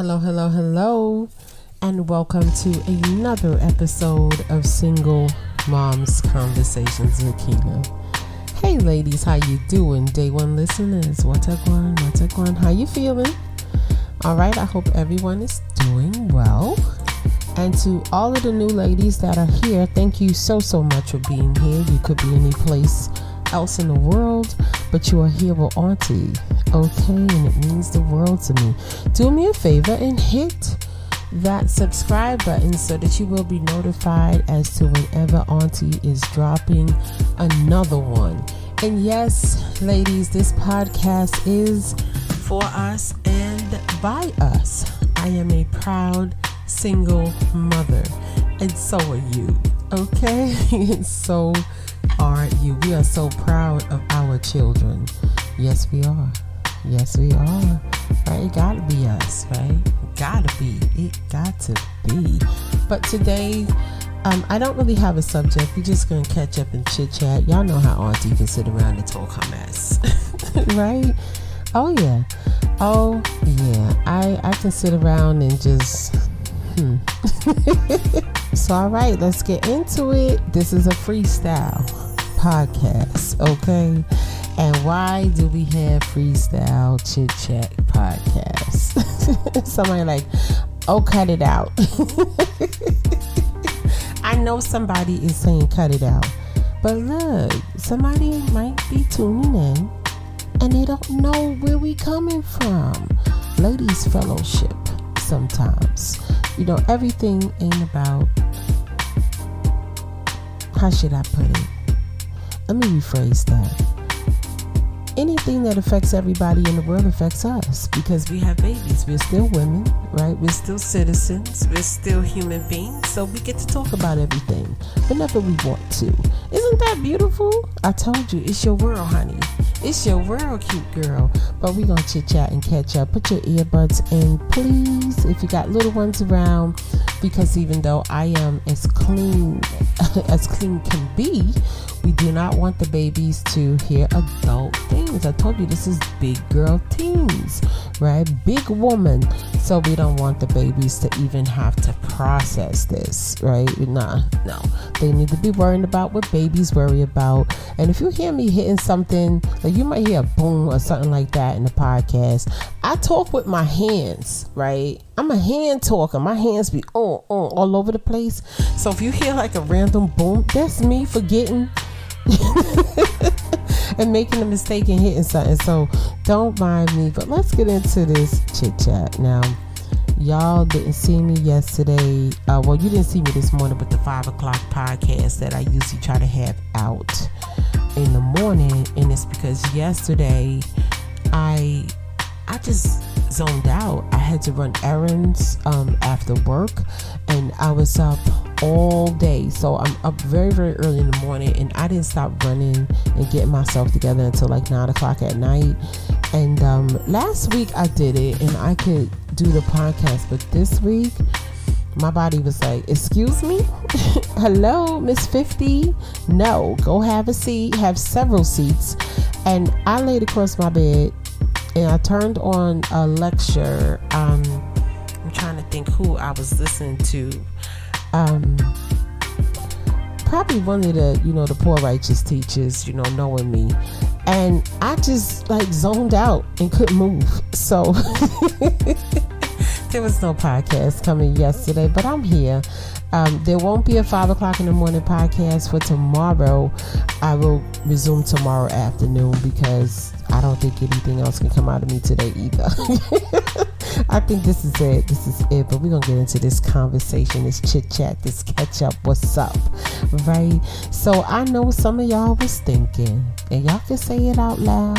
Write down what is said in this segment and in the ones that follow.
Hello, hello, hello, and welcome to another episode of Single Moms Conversations with Keyna. Hey, ladies, how you doing? Day one listeners, what's up, one? What's up, one? How you feeling? All right, I hope everyone is doing well. And to all of the new ladies that are here, thank you so so much for being here. You could be any place else in the world, but you are here with Auntie. Okay, and it means the world to me. Do me a favor and hit that subscribe button so that you will be notified as to whenever Auntie is dropping another one. And yes, ladies, this podcast is for us and by us. I am a proud single mother, and so are you. Okay, and so are you. We are so proud of our children. Yes, we are. Yes, we are. Right? It gotta be us, right? Gotta be. It got to be. But today, um, I don't really have a subject. We're just gonna catch up and chit chat. Y'all know how Auntie can sit around and talk her mess, right? Oh yeah, oh yeah. I I can sit around and just. Hmm. so all right, let's get into it. This is a freestyle podcast, okay? And why do we have freestyle chit chat podcast? Somebody like, oh, cut it out. I know somebody is saying cut it out, but look, somebody might be tuning in and they don't know where we coming from. Ladies fellowship sometimes. You know, everything ain't about how should I put it? Let me rephrase that anything that affects everybody in the world affects us because we have babies. We're still women, right? We're still citizens. We're still human beings. So we get to talk about everything whenever we want to. Isn't that beautiful? I told you, it's your world, honey. It's your world, cute girl. But we're going to chit chat and catch up. Put your earbuds in, please, if you got little ones around. Because even though I am as clean as clean can be, we do not want the babies to hear adult things. I told you this is big girl teens, right? Big woman. So we don't want the babies to even have to process this, right? Nah, no. They need to be worrying about what babies worry about. And if you hear me hitting something, like you might hear a boom or something like that in the podcast, I talk with my hands, right? I'm a hand talker. My hands be on, on all over the place. So if you hear like a random boom, that's me forgetting and making a mistake and hitting something. So don't mind me. But let's get into this chit chat now. Y'all didn't see me yesterday. Uh, well, you didn't see me this morning with the five o'clock podcast that I usually try to have out in the morning, and it's because yesterday I I just zoned out. I had to run errands um, after work, and I was up all day. So I'm up very, very early in the morning, and I didn't stop running and getting myself together until like nine o'clock at night. And um, last week I did it, and I could do the podcast, but this week my body was like, Excuse me? Hello, Miss 50? No, go have a seat, have several seats. And I laid across my bed and I turned on a lecture. Um, I'm trying to think who I was listening to. Um, probably one of the, you know, the poor righteous teachers, you know, knowing me. And I just like zoned out and couldn't move. So there was no podcast coming yesterday, but I'm here. Um, there won't be a five o'clock in the morning podcast for tomorrow. I will resume tomorrow afternoon because I don't think anything else can come out of me today either. I think this is it. This is it. But we're gonna get into this conversation, this chit chat, this catch up. What's up? Right? So I know some of y'all was thinking, and y'all can say it out loud.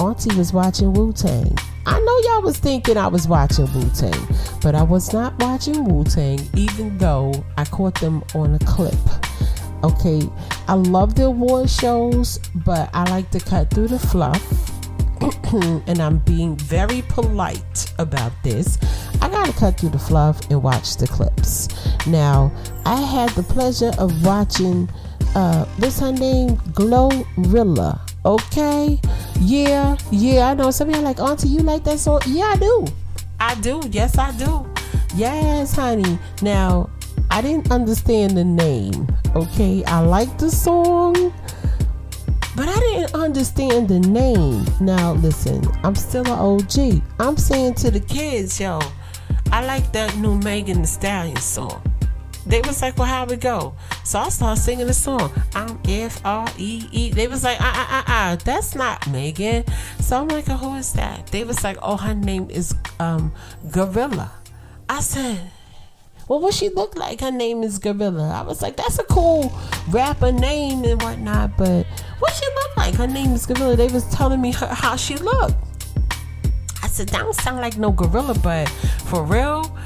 Auntie was watching Wu Tang. I know y'all was thinking I was watching Wu Tang, but I was not watching Wu Tang, even though I caught them on a clip. Okay, I love the award shows, but I like to cut through the fluff. And I'm being very polite about this. I gotta cut through the fluff and watch the clips. Now, I had the pleasure of watching uh what's her name? Glorilla. Okay. Yeah, yeah, I know. Some of y'all like, Auntie, you like that song? Yeah, I do. I do. Yes, I do. Yes, honey. Now, I didn't understand the name. Okay, I like the song, but I didn't understand the name. Now, listen, I'm still an OG. I'm saying to the kids, yo, I like that new Megan Thee Stallion song. They was like, well, how we go? So I started singing the song. I'm F R E E. They was like, ah, ah, ah, ah, that's not Megan. So I'm like, who is that? They was like, oh, her name is um, Gorilla. I said, well, what she look like? Her name is Gorilla. I was like, that's a cool rapper name and whatnot, but what she look like? Her name is Gorilla. They was telling me her, how she looked. I said, that don't sound like no gorilla, but for real,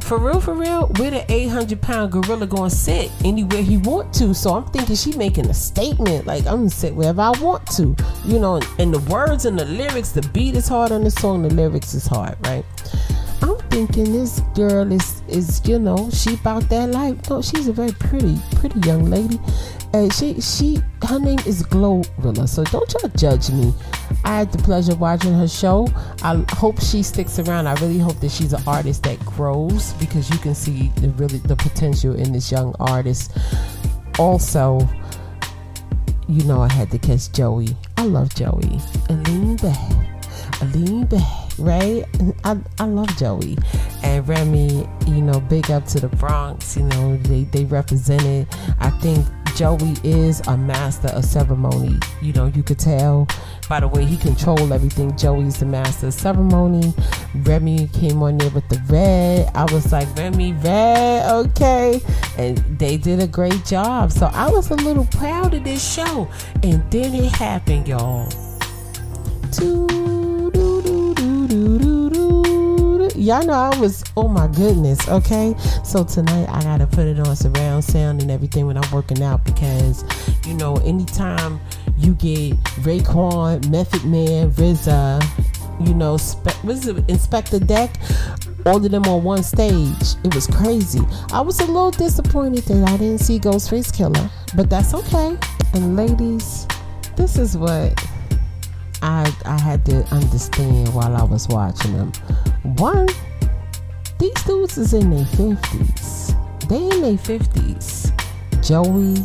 for real, for real, where the 800 pound gorilla gonna sit anywhere he want to? So I'm thinking she making a statement, like I'm gonna sit wherever I want to, you know. And the words and the lyrics, the beat is hard on the song, the lyrics is hard, right? I'm thinking this girl is is you know she about that life. No, she's a very pretty pretty young lady, and she she her name is Glorilla. So don't y'all judge me. I had the pleasure of watching her show. I hope she sticks around. I really hope that she's an artist that grows because you can see the really the potential in this young artist. Also, you know I had to catch Joey. I love Joey. And lean back. lean back right? I, I love Joey and Remy. You know, big up to the Bronx. You know, they they represented. I think Joey is a master of ceremony. You know, you could tell by the way he controlled everything. Joey's the master of ceremony. Remy came on there with the red. I was like, Remy, red, okay. And they did a great job. So I was a little proud of this show. And then it happened, y'all. Two y'all know I was, oh my goodness, okay? So tonight I gotta put it on surround sound and everything when I'm working out because, you know, anytime you get Raekwon, Method Man, RZA, you know, spe- was it Inspectah Deck? All of them on one stage. It was crazy. I was a little disappointed that I didn't see Ghostface Killah, but that's okay. And ladies, this is what I I had to understand while I was watching them. One, these dudes is in their fifties. They in their fifties. Joey,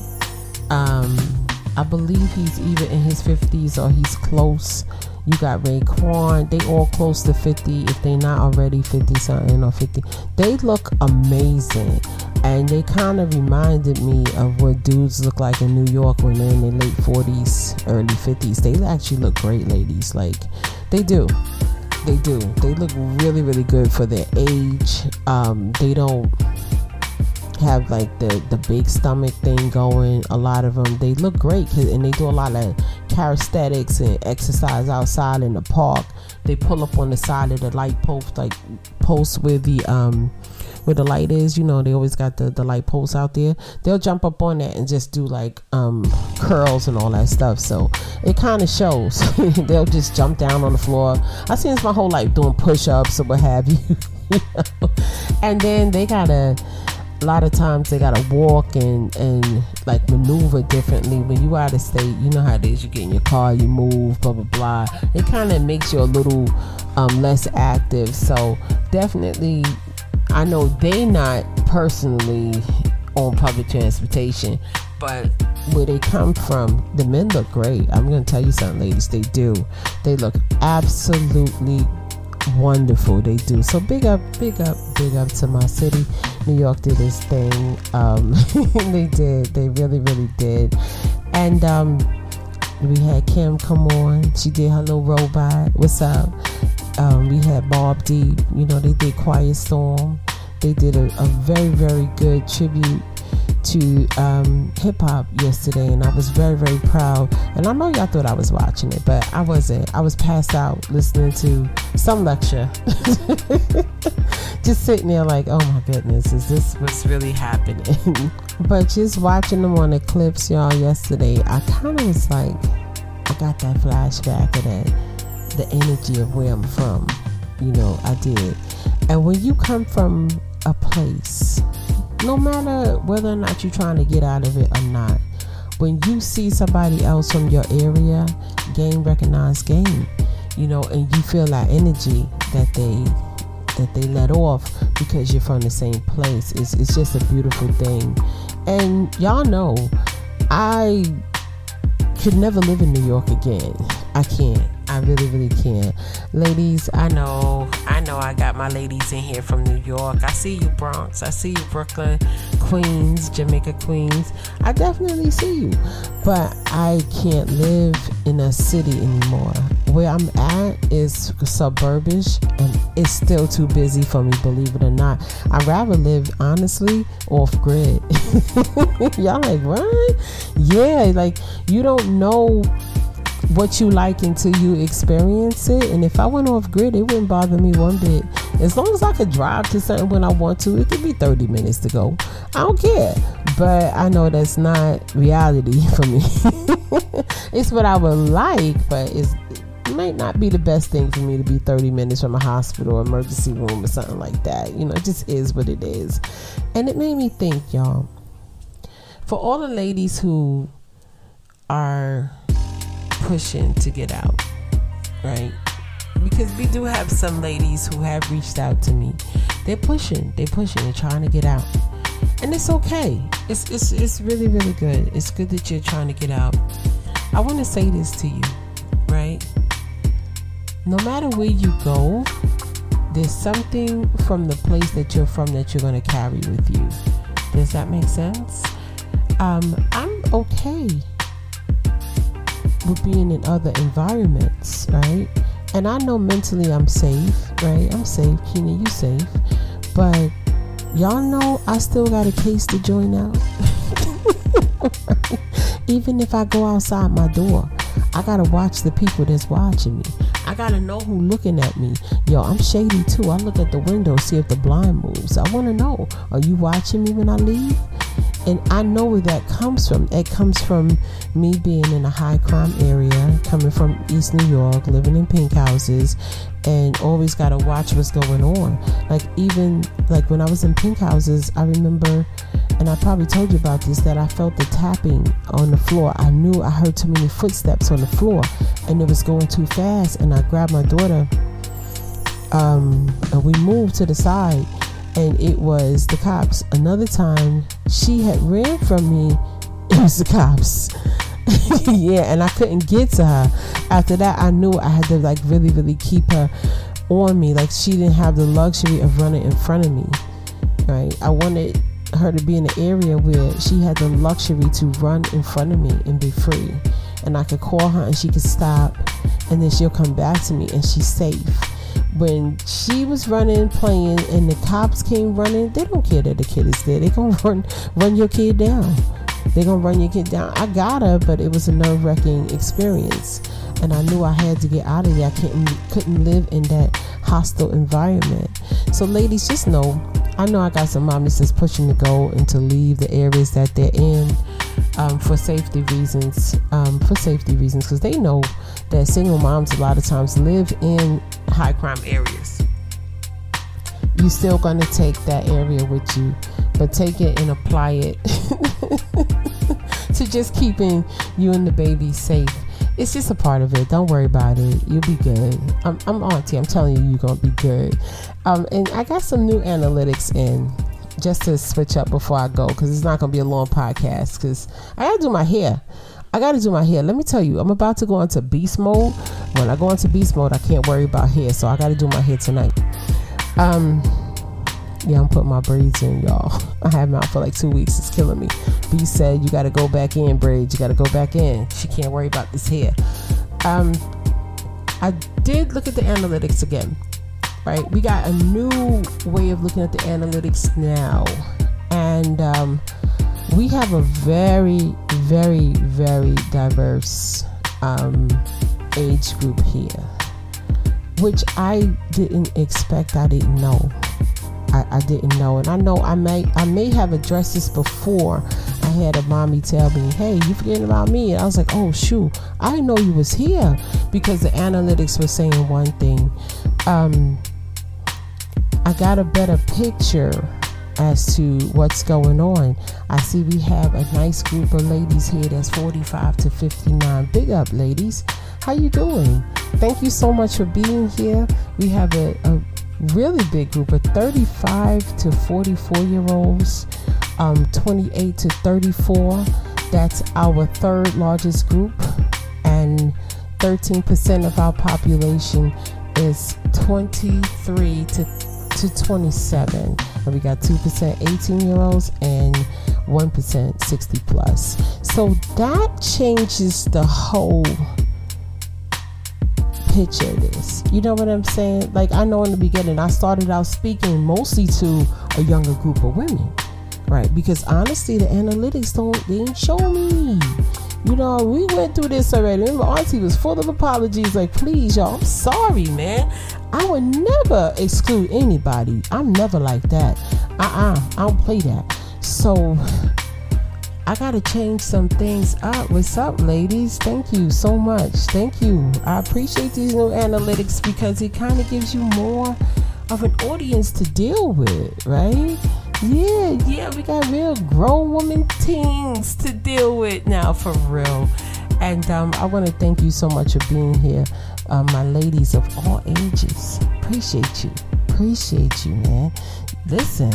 um, I believe he's either in his fifties or he's close. You got Raekwon, they all close to 50 if they not already 50 something or 50. They look amazing. And they kind of reminded me of what dudes look like in New York when they're in their late 40s, early 50s. They actually look great, ladies. Like, they do. They do. They look really, really good for their age. Um, they don't have like the the big stomach thing going. A lot of them they look great and they do a lot of calisthenics and exercise outside in the park. They pull up on the side of the light post, like post where the um where the light is. You know, they always got the the light post out there. They'll jump up on that and just do like um curls and all that stuff. So it kind of shows. They'll just jump down on the floor. I've seen this my whole life doing push ups or what have you. you know? And then they gotta a lot of times they gotta walk and and like maneuver differently. When you out of state you know how it is. You get in your car you move blah blah blah. It kind of makes you a little um, less active. So definitely i know they not personally on public transportation but where they come from the men look great. I'm gonna tell you something ladies. They do. They look absolutely wonderful they do. So big up big up big up to my city. New york did this thing. Um, they did. They really really did. And um, we had kim come on. She did her little robot. What's up? Um, we had Mobb Deep you know they did quiet storm. They did a, a very very good tribute to um, hip hop yesterday, and I was very, very proud. And I know y'all thought I was watching it, but I wasn't. I was passed out listening to some lecture, just sitting there like, oh my goodness, is this what's really happening? but just watching them on the clips, y'all, yesterday, I kind of was like, I got that flashback of that, the energy of where I'm from. You know, I did. And when you come from a place no matter whether or not you're trying to get out of it or not, when you see somebody else from your area game recognized game, you know, and you feel that energy that they that they let off because you're from the same place. It's, it's just a beautiful thing. And y'all know, I could never live in New York again. I can't. I really, really can't. Ladies, I know, know I got my ladies in here from New York. I see you, Bronx. I see you, Brooklyn, Queens, Jamaica, Queens. I definitely see you. But I can't live in a city anymore. Where I'm at is suburbish and it's still too busy for me, believe it or not. I'd rather live, honestly, off grid. Y'all like, what? Yeah, like you don't know what you like until you experience it. And if I went off grid, it wouldn't bother me one bit. As long as I could drive to something when I want to, it could be 30 minutes to go. I don't care. But I know that's not reality for me. it's what I would like, but it's, it might not be the best thing for me to be 30 minutes from a hospital emergency room or something like that. You know, it just is what it is. And it made me think, y'all, for all the ladies who are pushing to get out, right? Because we do have some ladies who have reached out to me. They're pushing, they're pushing, they're trying to get out. And it's okay. It's it's it's really, really good. It's good that you're trying to get out. I want to say this to you, right? No matter where you go, there's something from the place that you're from that you're going to carry with you. Does that make sense? Um, I'm okay with being in other environments, right? And I know mentally I'm safe, right? I'm safe. Keyna, you safe. But y'all know I still got a case to join out. Even if I go outside my door, I gotta watch the people that's watching me. I gotta know who looking at me. Yo, I'm shady too. I look at the window, see if the blind moves. I wanna know, are you watching me when I leave? And I know where that comes from. It comes from me being in a high crime area, coming from East New York, living in pink houses, and always got to watch what's going on. Like, even like when I was in pink houses, I remember, and I probably told you about this, that I felt the tapping on the floor. I knew I heard too many footsteps on the floor, and it was going too fast, and I grabbed my daughter. Um, and we moved to the side and it was the cops. Another time, she had ran from me. It was the cops. yeah, and I couldn't get to her. After that, I knew I had to like really, really keep her on me. Like she didn't have the luxury of running in front of me. Right? I wanted her to be in an area where she had the luxury to run in front of me and be free. And I could call her and she could stop and then she'll come back to me and she's safe when she was running, playing, and the cops came running, they don't care that the kid is there. They gonna run run your kid down. They gonna run your kid down. I got her, but it was a nerve wracking experience, and I knew I had to get out of there. I couldn't couldn't live in that hostile environment. So, ladies, just know, I know I got some mommies that's pushing to go and to leave the areas that they're in um, for safety reasons. Um, for safety reasons, because they know that single moms a lot of times live in high crime areas. You're still going to take that area with you, but take it and apply it to just keeping you and the baby safe. It's just a part of it. Don't worry about it. You'll be good. I'm, I'm auntie. I'm telling you, you're going to be good. Um, and I got some new analytics in just to switch up before I go because it's not going to be a long podcast because I got to do my hair. I got to do my hair. Let me tell you, I'm about to go into beast mode. When I go into beast mode, I can't worry about hair, so I got to do my hair tonight. Um, yeah, I'm putting my braids in, y'all. I have them out for like two weeks. It's killing me. B said you got to go back in braids. You got to go back in. She can't worry about this hair. Um, I did look at the analytics again. Right, we got a new way of looking at the analytics now, and um, we have a very, very, very diverse um, age group here, which I didn't expect. I didn't know. I, I, didn't know, and I know I may I may have addressed this before. I had a mommy tell me, "Hey, you forgetting about me?" And I was like, "Oh shoot, I know you was here," because the analytics were saying one thing. Um, I got a better picture as to what's going on. I see we have a nice group of ladies here that's 45 to 59. Big up, ladies. How you doing? Thank you so much for being here. We have a, a really big group of 35 to 44 year olds, um, 28 to 34. That's our third largest group, and 13% of our population is 23 to, to 27. And we got 2% 18 year olds and 1% 60 plus. So that changes the whole picture this. You know what I'm saying? Like I know in the beginning I started out speaking mostly to a younger group of women. Right? Because honestly the analytics don't they didn't show me. You know, we went through this already. Remember, Auntie was full of apologies, like, please, y'all, I'm sorry, man. I would never exclude anybody. I'm never like that. Uh-uh. I don't play that. So I gotta change some things up. What's up, ladies? Thank you so much. Thank you. I appreciate these new analytics because it kind of gives you more of an audience to deal with, right? Yeah, yeah, we got real grown woman teens to deal with now for real. And um, I want to thank you so much for being here, uh, my ladies of all ages. Appreciate you. Appreciate you, man. Listen,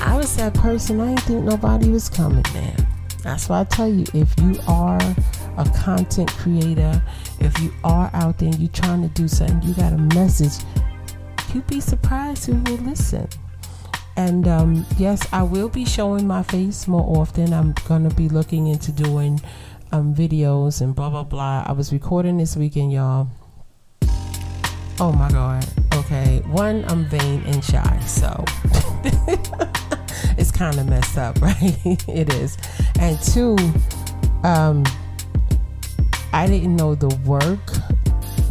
I was that person. I didn't think nobody was coming, man. That's why I tell you, if you are a content creator, if you are out there and you're trying to do something, you got a message, you'd be surprised who will listen. And um, yes, I will be showing my face more often. I'm going to be looking into doing um, videos and blah, blah, blah. I was recording this weekend, y'all. Oh my God. Okay. One, I'm vain and shy. So. it's kind of messed up, right? it is. And two, um, I didn't know the work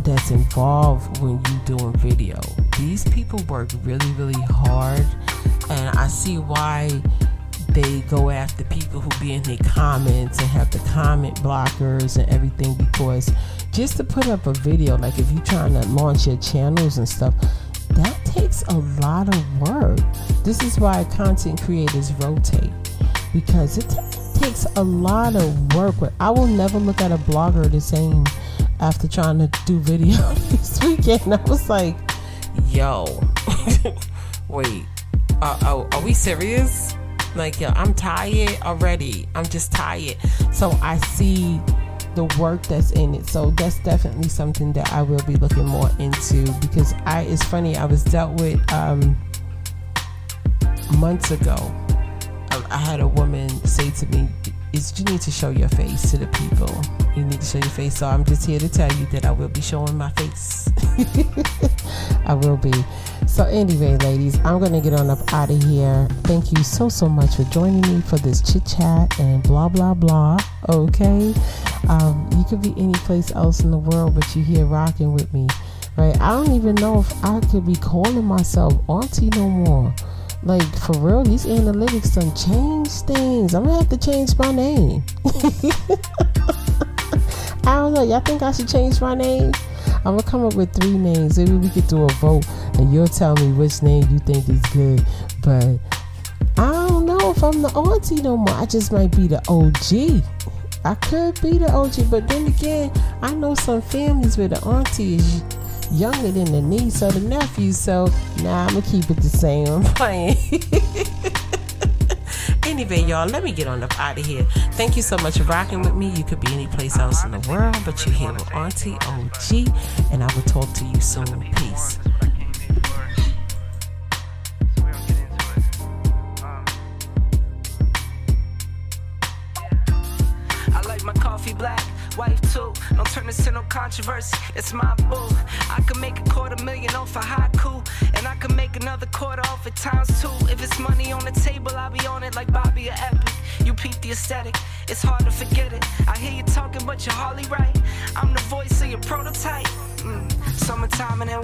that's involved when you doing video. These people work really, really hard, and I see why they go after people who be in their comments and have the comment blockers and everything because just to put up a video, like if you're trying to launch your channels and stuff, that takes a lot of work. This is why content creators rotate because it t- takes a lot of work. I will never look at a blogger the same after trying to do video this weekend. I was like, yo, wait, uh, oh, are we serious? Like, yo, I'm tired already. I'm just tired. So I see the work that's in it. So that's definitely something that I will be looking more into because I it's funny, I was dealt with um months ago. I, I had a woman say to me, is you need to show your face to the people. You need to show your face. So I'm just here to tell you that I will be showing my face. I will be. So anyway, ladies, I'm gonna get on up out of here. Thank you so so much for joining me for this chit chat and blah blah blah. Okay, um, you could be any place else in the world, but you're here rocking with me, right? I don't even know if I could be calling myself auntie no more. Like for real, these analytics done change things. I'm gonna have to change my name. I don't know. Y'all think I should change my name? I'm gonna come up with three names. Maybe we could do a vote, and you'll tell me which name you think is good. But I don't know if I'm the auntie no more. I just might be the OG. I could be the OG, but then again, I know some families where the auntie is younger than the niece or the nephew. So now nah, I'm gonna keep it the same. I'm playing. anyway, y'all, let me get on up out of here. Thank you so much for rocking with me. You could be any place else in the world, but you're here with Auntie OG, and I will talk to you soon. Peace. No controversy. It's my boo. I can make a quarter million off a haiku, and I can make another quarter off at times two. If it's money on the table, I'll be on it like Bobby or Epic. You peep the aesthetic, it's hard to forget it. I hear you talking, but you're hardly right. I'm the voice of your prototype. Mm. Summertime and then